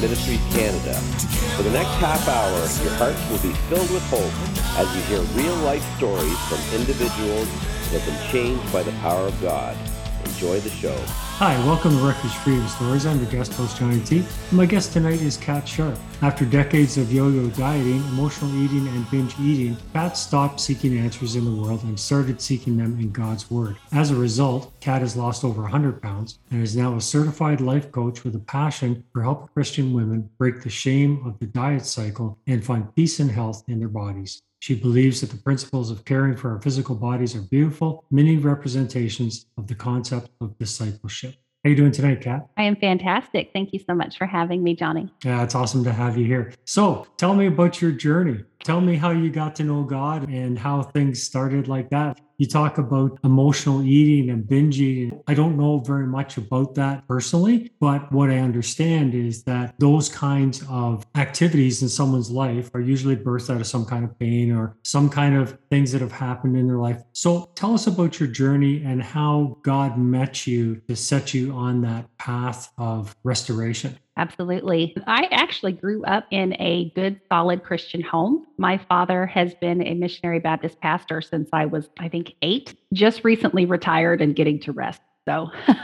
Ministries Canada. For the next half hour, your hearts will be filled with hope as you hear real life stories from individuals that have been changed by the power of God. Enjoy the show. Hi, welcome to Refuge Freedom Stories. I'm your guest host, Johnny T. My guest tonight is Cat Sharp. After decades of yo yo dieting, emotional eating, and binge eating, Cat stopped seeking answers in the world and started seeking them in God's Word. As a result, Cat has lost over 100 pounds and is now a certified life coach with a passion for helping Christian women break the shame of the diet cycle and find peace and health in their bodies. She believes that the principles of caring for our physical bodies are beautiful, many representations of the concept of discipleship. How you doing tonight, Cat? I am fantastic. Thank you so much for having me, Johnny. Yeah, it's awesome to have you here. So, tell me about your journey. Tell me how you got to know God and how things started like that. You talk about emotional eating and binge eating. I don't know very much about that personally, but what I understand is that those kinds of activities in someone's life are usually birthed out of some kind of pain or some kind of things that have happened in their life. So tell us about your journey and how God met you to set you on that path of restoration. Absolutely. I actually grew up in a good, solid Christian home. My father has been a missionary Baptist pastor since I was, I think, eight, just recently retired and getting to rest. So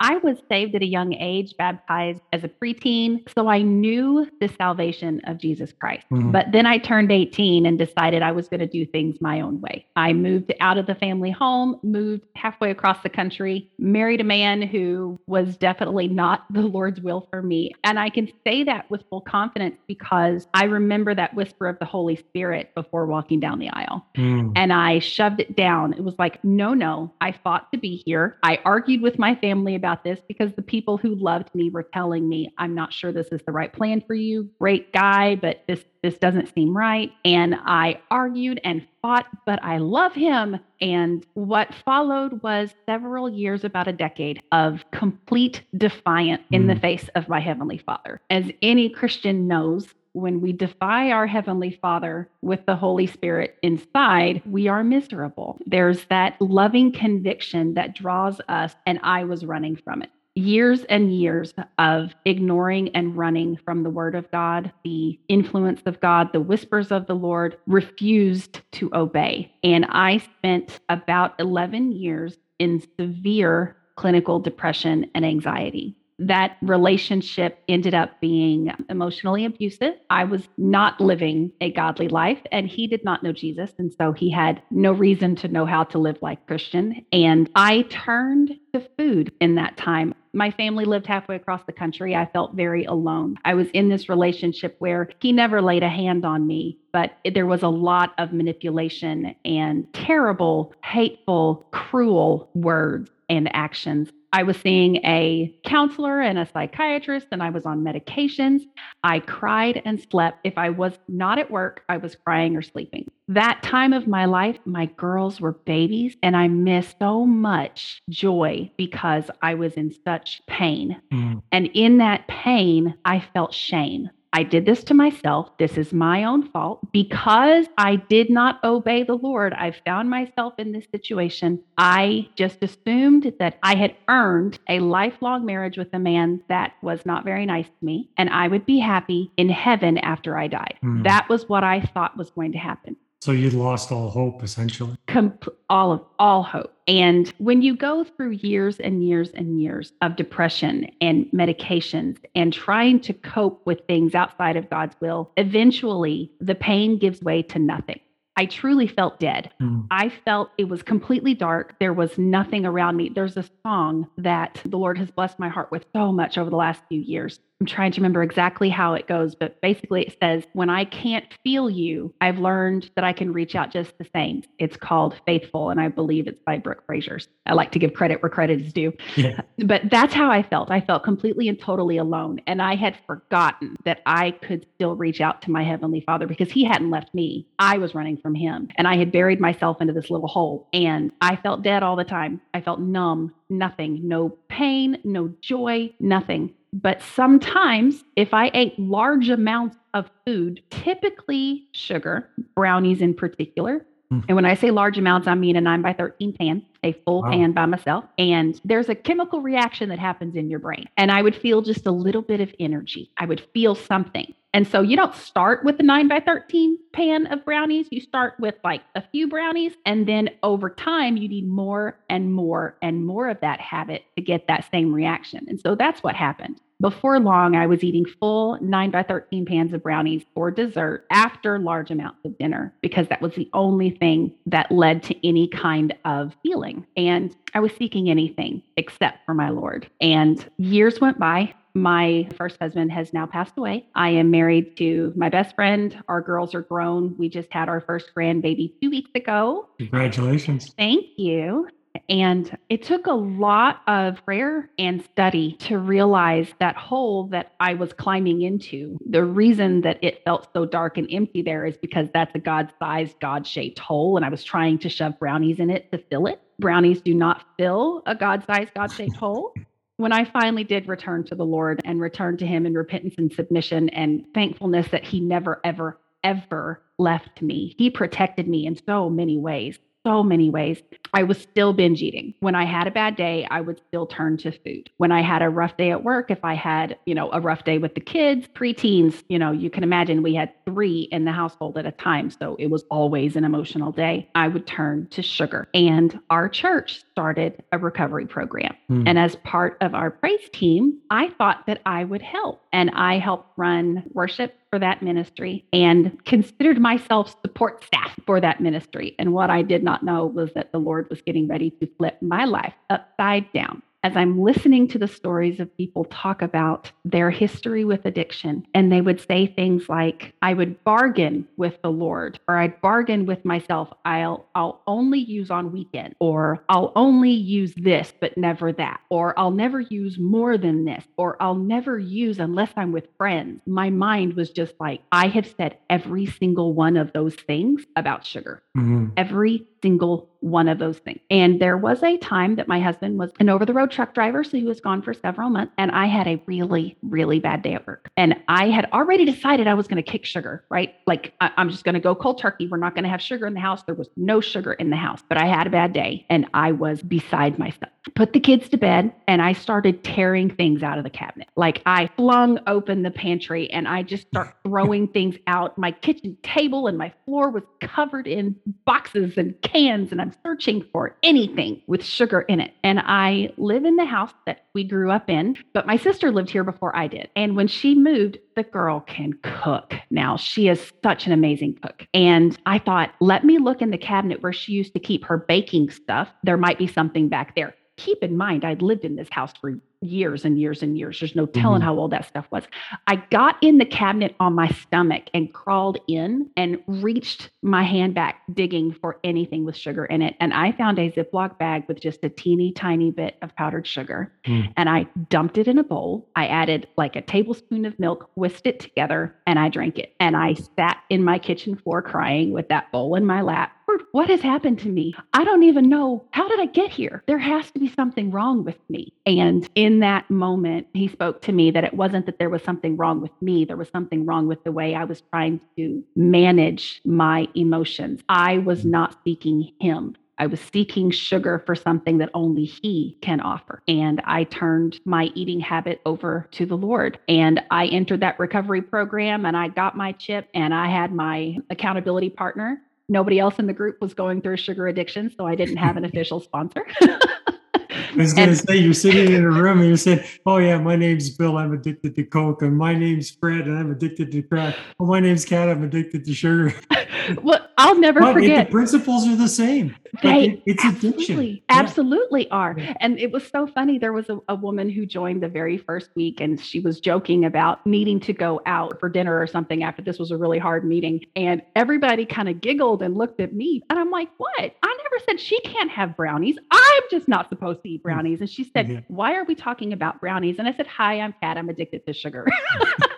I was saved at a young age, baptized as a preteen. So I knew the salvation of Jesus Christ. Mm-hmm. But then I turned 18 and decided I was going to do things my own way. I moved out of the family home, moved halfway across the country, married a man who was definitely not the Lord's will for me. And I can say that with full confidence because I remember that whisper of the Holy Spirit before walking down the aisle. Mm. And I shoved it down. It was like, no, no, I fought to be here. I argued with my family about this because the people who loved me were telling me, I'm not sure this is the right plan for you. Great guy, but this this doesn't seem right. And I argued and fought, but I love him. And what followed was several years, about a decade, of complete defiance in the mm. face of my Heavenly Father. As any Christian knows, when we defy our Heavenly Father with the Holy Spirit inside, we are miserable. There's that loving conviction that draws us, and I was running from it. Years and years of ignoring and running from the Word of God, the influence of God, the whispers of the Lord, refused to obey. And I spent about 11 years in severe clinical depression and anxiety that relationship ended up being emotionally abusive. I was not living a godly life, and he did not know Jesus. And so he had no reason to know how to live like Christian. And I turned to food in that time. My family lived halfway across the country. I felt very alone. I was in this relationship where he never laid a hand on me, but there was a lot of manipulation and terrible, hateful, cruel words and actions I was seeing a counselor and a psychiatrist, and I was on medications. I cried and slept. If I was not at work, I was crying or sleeping. That time of my life, my girls were babies, and I missed so much joy because I was in such pain. Mm. And in that pain, I felt shame. I did this to myself. This is my own fault. Because I did not obey the Lord, I found myself in this situation. I just assumed that I had earned a lifelong marriage with a man that was not very nice to me, and I would be happy in heaven after I died. Mm. That was what I thought was going to happen. So you'd lost all hope essentially. Com- all of all hope. And when you go through years and years and years of depression and medications and trying to cope with things outside of God's will, eventually the pain gives way to nothing. I truly felt dead. Mm. I felt it was completely dark. There was nothing around me. There's a song that the Lord has blessed my heart with so much over the last few years. I'm trying to remember exactly how it goes, but basically it says, When I can't feel you, I've learned that I can reach out just the same. It's called Faithful, and I believe it's by Brooke Frasers. I like to give credit where credit is due. Yeah. But that's how I felt. I felt completely and totally alone. And I had forgotten that I could still reach out to my Heavenly Father because He hadn't left me. I was running from Him, and I had buried myself into this little hole. And I felt dead all the time. I felt numb, nothing, no pain, no joy, nothing. But sometimes, if I ate large amounts of food, typically sugar, brownies in particular, Mm. And when I say large amounts, I mean a 9 by 13 pan, a full wow. pan by myself. And there's a chemical reaction that happens in your brain. And I would feel just a little bit of energy. I would feel something. And so you don't start with the 9 by 13 pan of brownies. You start with like a few brownies. And then over time, you need more and more and more of that habit to get that same reaction. And so that's what happened. Before long, I was eating full 9 by 13 pans of brownies for dessert after large amounts of dinner because that was the only thing that led to any kind of feeling. And I was seeking anything except for my Lord. And years went by. My first husband has now passed away. I am married to my best friend. Our girls are grown. We just had our first grandbaby two weeks ago. Congratulations. Thank you. And it took a lot of prayer and study to realize that hole that I was climbing into. The reason that it felt so dark and empty there is because that's a God sized, God shaped hole. And I was trying to shove brownies in it to fill it. Brownies do not fill a God sized, God shaped hole. When I finally did return to the Lord and return to Him in repentance and submission and thankfulness that He never, ever, ever left me, He protected me in so many ways so many ways. I was still binge eating. When I had a bad day, I would still turn to food. When I had a rough day at work, if I had, you know, a rough day with the kids, preteens, you know, you can imagine we had three in the household at a time. So it was always an emotional day. I would turn to sugar. And our church started a recovery program. Mm. And as part of our praise team, I thought that I would help. And I helped run worship for that ministry and considered myself support staff for that ministry. And what I did not know was that the Lord was getting ready to flip my life upside down as I'm listening to the stories of people talk about their history with addiction, and they would say things like, I would bargain with the Lord, or I'd bargain with myself, I'll I'll only use on weekend, or I'll only use this, but never that, or I'll never use more than this, or I'll never use unless I'm with friends. My mind was just like, I have said every single one of those things about sugar. Mm-hmm. Every single one of those things. And there was a time that my husband was an over the road truck driver. So he was gone for several months. And I had a really, really bad day at work. And I had already decided I was going to kick sugar, right? Like, I- am just going to go cold turkey. We're not going to have sugar in the house. There was no sugar in the house, but I had a bad day and I was beside myself. Put the kids to bed and I started tearing things out of the cabinet. Like, I flung open the pantry and I just start throwing things out. My kitchen table and my floor was covered in boxes and cans and I'm searching for anything with sugar in it. And I live in the house that we grew up in, but my sister lived here before I did. And when she moved, the girl can cook now. She is such an amazing cook. And I thought, let me look in the cabinet where she used to keep her baking stuff. There might be something back there keep in mind, I'd lived in this house for years and years and years. There's no telling mm-hmm. how old that stuff was. I got in the cabinet on my stomach and crawled in and reached my hand back, digging for anything with sugar in it. And I found a Ziploc bag with just a teeny tiny bit of powdered sugar. Mm. And I dumped it in a bowl. I added like a tablespoon of milk, whisked it together, and I drank it. And I sat in my kitchen floor crying with that bowl in my lap what has happened to me? I don't even know. How did I get here? There has to be something wrong with me. And in that moment, he spoke to me that it wasn't that there was something wrong with me, there was something wrong with the way I was trying to manage my emotions. I was not seeking him. I was seeking sugar for something that only He can offer. And I turned my eating habit over to the Lord. And I entered that recovery program and I got my chip and I had my accountability partner Nobody else in the group was going through sugar addiction, so I didn't have an official sponsor. I was going to say, you're sitting in a room and you're saying, Oh, yeah, my name's Bill. I'm addicted to Coke. And my name's Fred and I'm addicted to crack. Oh, my name's Cat. I'm addicted to sugar. well, I'll never but forget. The principles are the same. They it's absolutely, addiction. Absolutely yeah. are. And it was so funny. There was a, a woman who joined the very first week and she was joking about needing to go out for dinner or something after this was a really hard meeting. And everybody kind of giggled and looked at me. And I'm like, what? I never said she can't have brownies. I'm just not supposed to eat brownies. And she said, yeah. why are we talking about brownies? And I said, hi, I'm Cat. I'm addicted to sugar.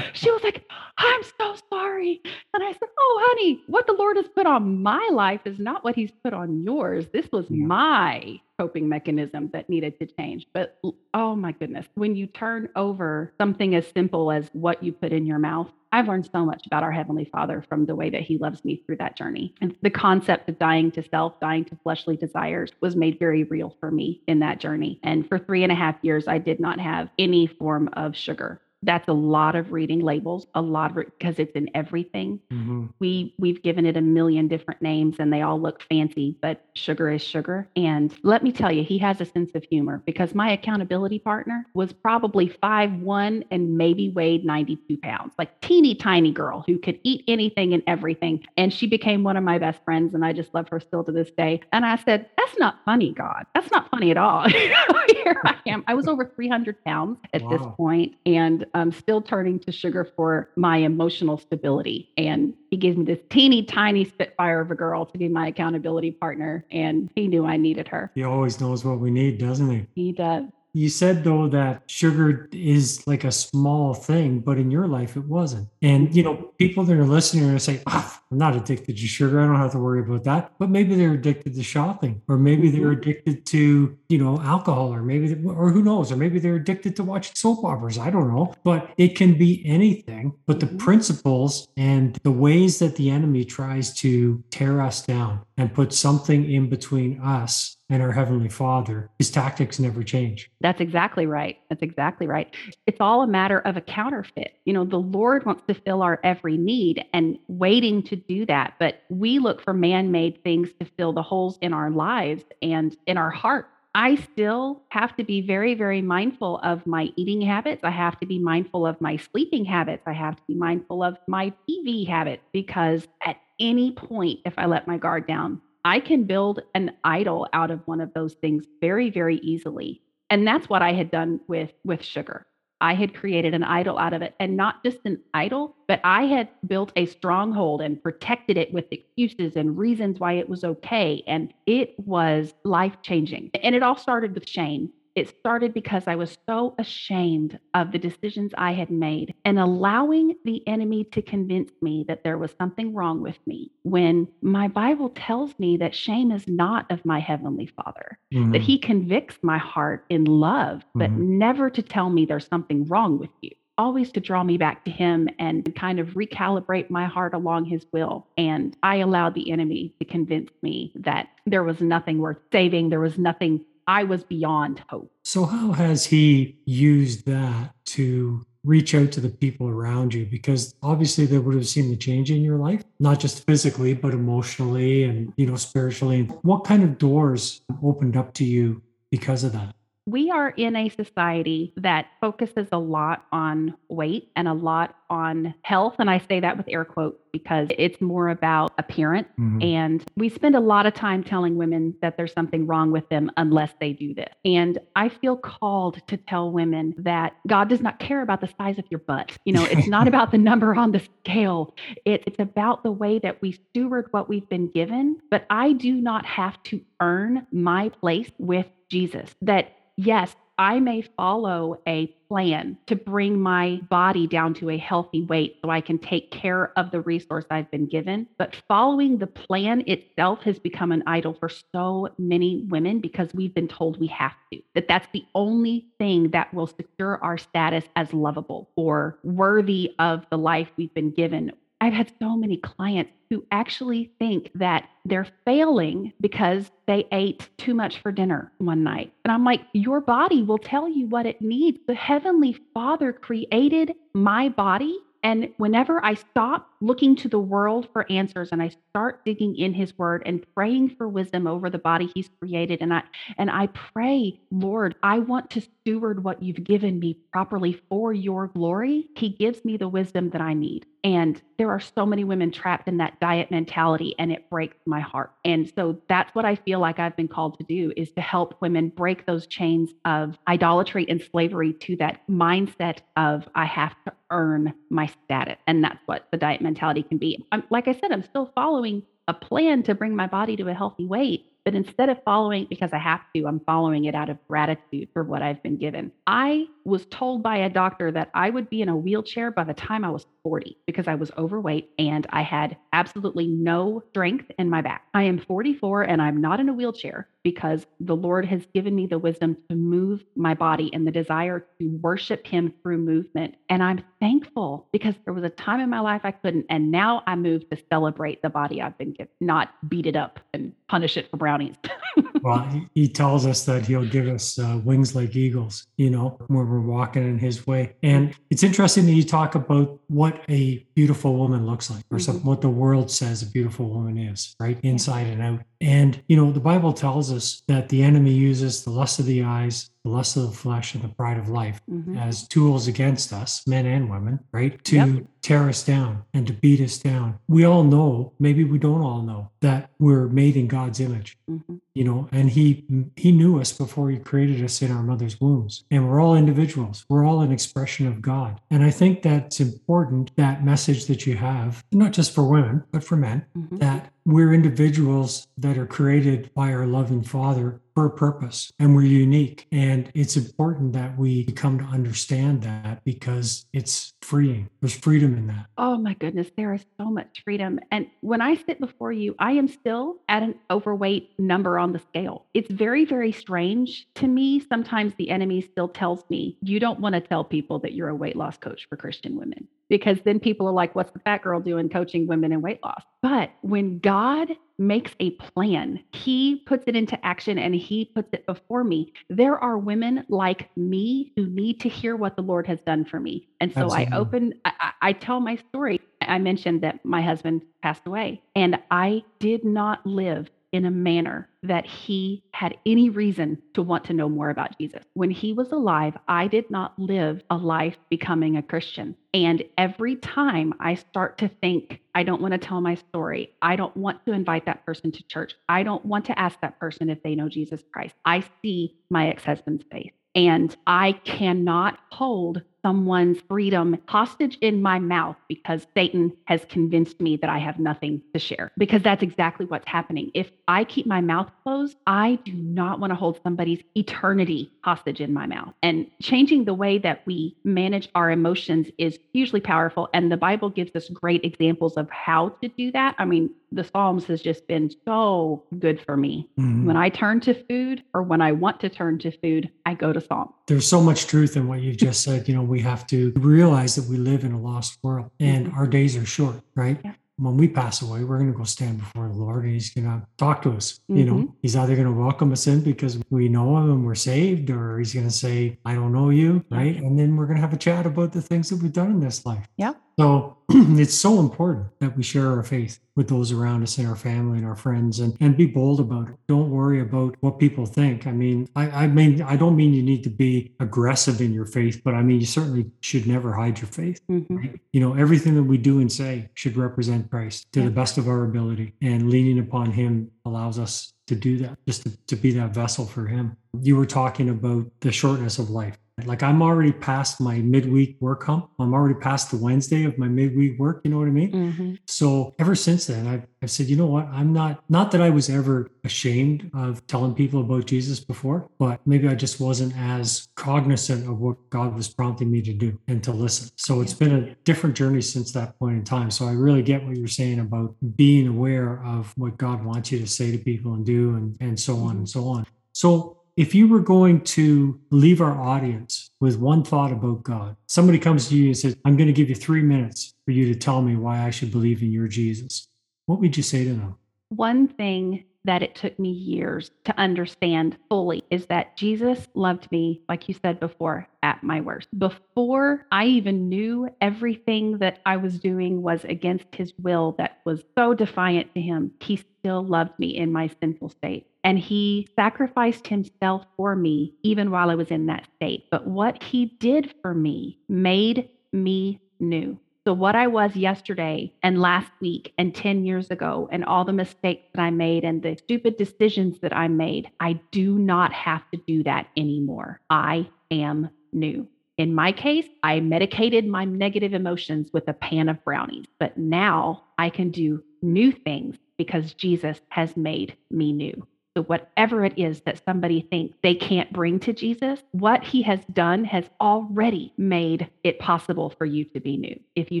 She was like, I'm so sorry. And I said, oh, honey, what the Lord has put on my life is not what He's put on yours. This was yeah. my coping mechanism that needed to change. But oh my goodness, when you turn over something as simple as what you put in your mouth, I've learned so much about our Heavenly Father from the way that He loves me through that journey. And the concept of dying to self, dying to fleshly desires was made very real for me in that journey. And for three and a half years, I did not have any form of sugar that's a lot of reading labels a lot of because it's in everything. Mm-hmm. we we've given it a million different names and they all look fancy but sugar is sugar. And let me tell you he has a sense of humor because my accountability partner was probably five one and maybe weighed 92 pounds like teeny tiny girl who could eat anything and everything. And she became one of my best friends and i just love her still to this day. And i said that's not funny god. That's not funny at all. Here i am. I was over 300 pounds at wow. this point and I'm still turning to sugar for my emotional stability. And he gave me this teeny tiny spitfire of a girl to be my accountability partner. And he knew I needed her. He always knows what we need, doesn't he? He does. You said though that sugar is like a small thing, but in your life it wasn't. And you know, people that are listening are gonna say, oh, I'm not addicted to sugar. I don't have to worry about that. But maybe they're addicted to shopping, or maybe they're mm-hmm. addicted to, you know, alcohol, or maybe, or who knows, or maybe they're addicted to watching soap operas. I don't know. But it can be anything. But the mm-hmm. principles and the ways that the enemy tries to tear us down and put something in between us and our Heavenly Father, his tactics never change. That's exactly right. That's exactly right. It's all a matter of a counterfeit. You know, the Lord wants to fill our every need and waiting to do that. But we look for man made things to fill the holes in our lives and in our heart. I still have to be very, very mindful of my eating habits. I have to be mindful of my sleeping habits. I have to be mindful of my TV habits because at any point, if I let my guard down, I can build an idol out of one of those things very, very easily. And that's what I had done with with sugar. I had created an idol out of it and not just an idol, but I had built a stronghold and protected it with excuses and reasons why it was okay. And it was life changing. And it all started with shame. It started because I was so ashamed of the decisions I had made and allowing the enemy to convince me that there was something wrong with me when my Bible tells me that shame is not of my heavenly Father, mm-hmm. that he convicts my heart in love, but mm-hmm. never to tell me there's something wrong with you always to draw me back to him and kind of recalibrate my heart along his will. And I allowed the enemy to convince me that there was nothing worth saving. There was nothing I was beyond hope. So, how has he used that to reach out to the people around you? Because obviously, they would have seen the change in your life, not just physically, but emotionally and, you know, spiritually. What kind of doors opened up to you because of that? We are in a society that focuses a lot on weight and a lot on health. And I say that with air quotes because it's more about appearance. Mm-hmm. And we spend a lot of time telling women that there's something wrong with them unless they do this. And I feel called to tell women that God does not care about the size of your butt. You know, it's not about the number on the scale, it, it's about the way that we steward what we've been given. But I do not have to earn my place with Jesus. That yes, I may follow a plan to bring my body down to a healthy weight so I can take care of the resource I've been given. But following the plan itself has become an idol for so many women because we've been told we have to, that that's the only thing that will secure our status as lovable or worthy of the life we've been given I've had so many clients who actually think that they're failing because they ate too much for dinner one night. And I'm like, your body will tell you what it needs. The Heavenly Father created my body and whenever I stop looking to the world for answers and I start digging in his word and praying for wisdom over the body he's created and I and I pray, Lord, I want to steward what you've given me properly for your glory. He gives me the wisdom that I need. And there are so many women trapped in that diet mentality and it breaks my heart. And so that's what I feel like I've been called to do is to help women break those chains of idolatry and slavery to that mindset of I have to earn my status. And that's what the diet mentality can be. I'm, like I said, I'm still following a plan to bring my body to a healthy weight, But instead of following because I have to, I'm following it out of gratitude for what I've been given. I was told by a doctor that I would be in a wheelchair by the time I was 40 because I was overweight and I had absolutely no strength in my back. I am 44 and I'm not in a wheelchair because the Lord has given me the wisdom to move my body and the desire to worship Him through movement. And I'm thankful because there was a time in my life I couldn't. And now I move to celebrate the body I've been given, not beat it up and punish it for brownies. well, he, tells us that he'll give us uh, wings like eagles, you know, when we're walking in his way. And it's interesting that you talk about what a beautiful woman looks like or mm-hmm. what the world says a beautiful woman is, right? Inside and out. And, you know, the Bible tells us that the enemy uses the lust of the eyes, the lust of the flesh and the pride of life mm-hmm. as tools against us, men and women, right? To yep. tear us down and to beat us down. We all know, maybe we don't all know, that we're made in God's image. Mm-hmm. You know, and he he knew us before he created us in our mother's wombs. And we're all individuals. We're all an expression of God. And I think that's important, that message that you have, not just for women, but for men, mm-hmm. that we're individuals that are created by our loving Father for a purpose and we're unique. And it's important that we come to understand that because it's freeing. There's freedom in that. Oh my goodness, there is so much freedom. And when I sit before you, I am still at an overweight number on the scale. It's very, very strange to me. Sometimes the enemy still tells me, you don't want to tell people that you're a weight loss coach for Christian women because then people are like, what's the fat girl doing coaching women in weight loss? But when God makes a plan, he puts it into action and he puts it before me. There are women like me who need to hear what the Lord has done for me. And so Absolutely. I open, I, I tell my story. I mentioned that my husband passed away and I did not live in a manner that he had any reason to want to know more about Jesus. When he was alive, I did not live a life becoming a Christian. And every time I start to think, I don't want to tell my story, I don't want to invite that person to church, I don't want to ask that person if they know Jesus Christ, I see my ex husband's face. And I cannot hold someone's freedom hostage in my mouth because Satan has convinced me that I have nothing to share. Because that's exactly what's happening. If I keep my mouth closed, I do not want to hold somebody's eternity hostage in my mouth. And changing the way that we manage our emotions is hugely powerful. And the Bible gives us great examples of how to do that. I mean, the Psalms has just been so good for me. Mm-hmm. When I turn to food or when I want to turn to food, I go to Psalm. There's so much truth in what you just said. You know, we have to realize that we live in a lost world and mm-hmm. our days are short, right? Yeah when we pass away, we're going to go stand before the Lord and He's going to talk to us. Mm-hmm. You know, mm-hmm. He's either going to welcome us in because we know Him and we're saved, or He's going to say, I don't know you, right? And then we're going to have a chat about the things that we've done in this life. Yeah. So it's so important that we share our faith with those around us and our family and our friends and, and be bold about it. Don't worry about what people think. I mean, I, I mean, I don't mean you need to be aggressive in your faith, but I mean, you certainly should never hide your faith. Mm-hmm. Right? You know, everything that we do and say should represent Christ to yeah. the best of our ability and leaning upon him allows us to do that, just to, to be that vessel for him. You were talking about the shortness of life. Like I'm already past my midweek work hump. I'm already past the Wednesday of my midweek work. You know what I mean? Mm-hmm. So ever since then, I've, I've said, you know what? I'm not, not that I was ever ashamed of telling people about Jesus before, but maybe I just wasn't as cognizant of what God was prompting me to do and to listen. So it's been a different journey since that point in time. So I really get what you're saying about being aware of what God wants you to say to people and do and, and so on and so on. So if you were going to leave our audience with one thought about God, somebody comes to you and says, I'm going to give you three minutes for you to tell me why I should believe in your Jesus, what would you say to them? One thing that it took me years to understand fully is that Jesus loved me, like you said before, at my worst. Before I even knew everything that I was doing was against his will, that was so defiant to him, he still loved me in my sinful state. And he sacrificed himself for me even while I was in that state. But what he did for me made me new. So, what I was yesterday and last week and 10 years ago, and all the mistakes that I made and the stupid decisions that I made, I do not have to do that anymore. I am new. In my case, I medicated my negative emotions with a pan of brownies, but now I can do new things because Jesus has made me new. So, whatever it is that somebody thinks they can't bring to Jesus, what he has done has already made it possible for you to be new. If you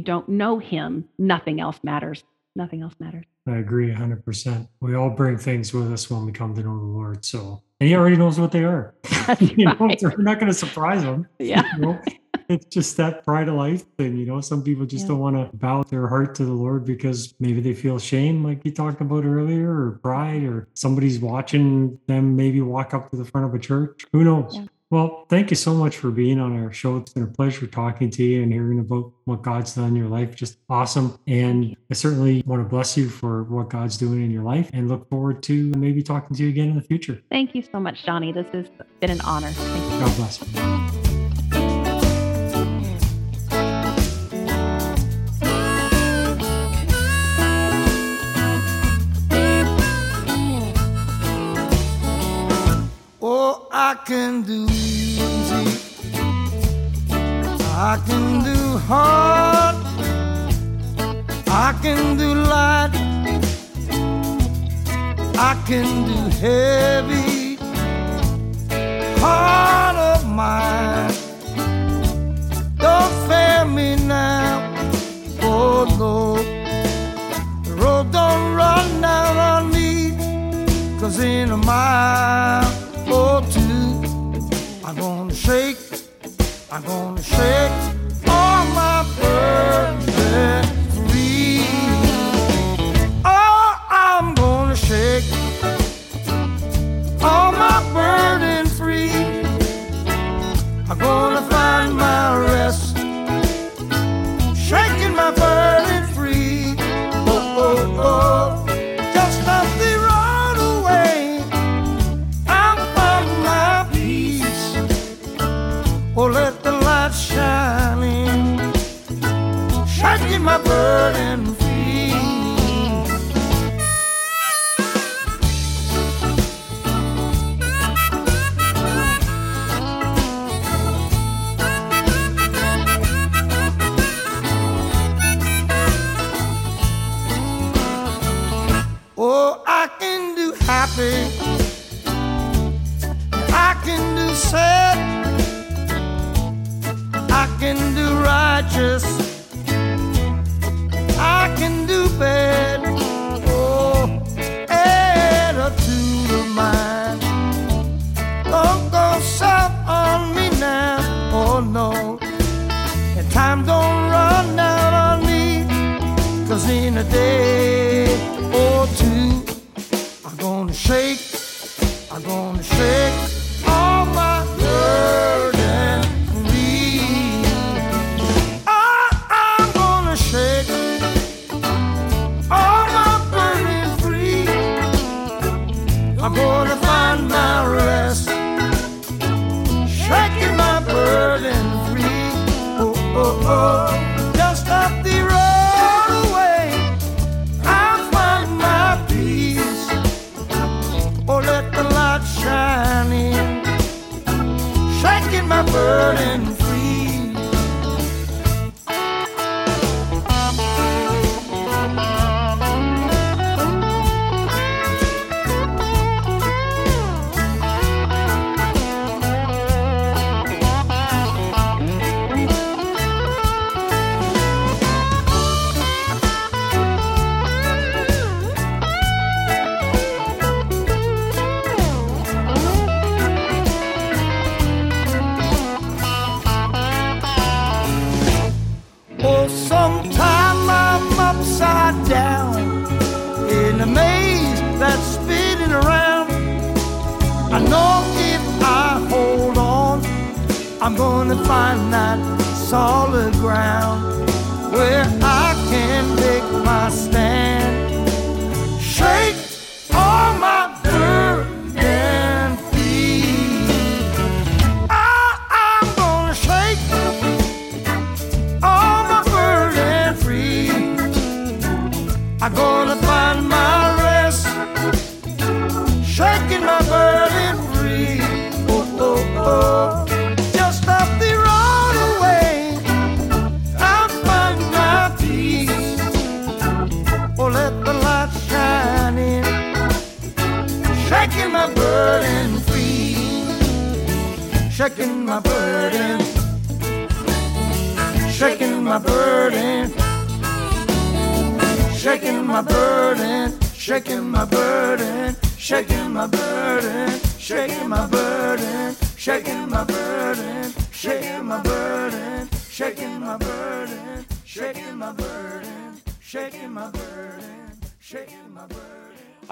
don't know him, nothing else matters. Nothing else matters. I agree 100%. We all bring things with us when we come to know the Lord. So, and he already knows what they are. you right. so we're not going to surprise him. Yeah. You know? It's just that pride of life thing, you know. Some people just Yeah. don't want to bow their heart to the Lord because maybe they feel shame, like you talked about earlier, or pride, or somebody's watching them maybe walk up to the front of a church. Who knows? Yeah. Well, thank you so much for being on our show. It's been a pleasure talking to you and hearing about what God's done in your life. Just awesome. And I certainly want to bless you for what God's doing in your life and look forward to maybe talking to you again in the future. Thank you so much, Johnny. This has been an honor. Thank you. God bless. Oh, I can do easy. I can do hard. I can do light. I can do heavy. Heart of mine. Don't fail me now. Oh, Lord. The road don't run down on me. Cause in a mile or two, I'm gonna shake, I'm gonna shake I'm I'm gonna find that solid ground. Where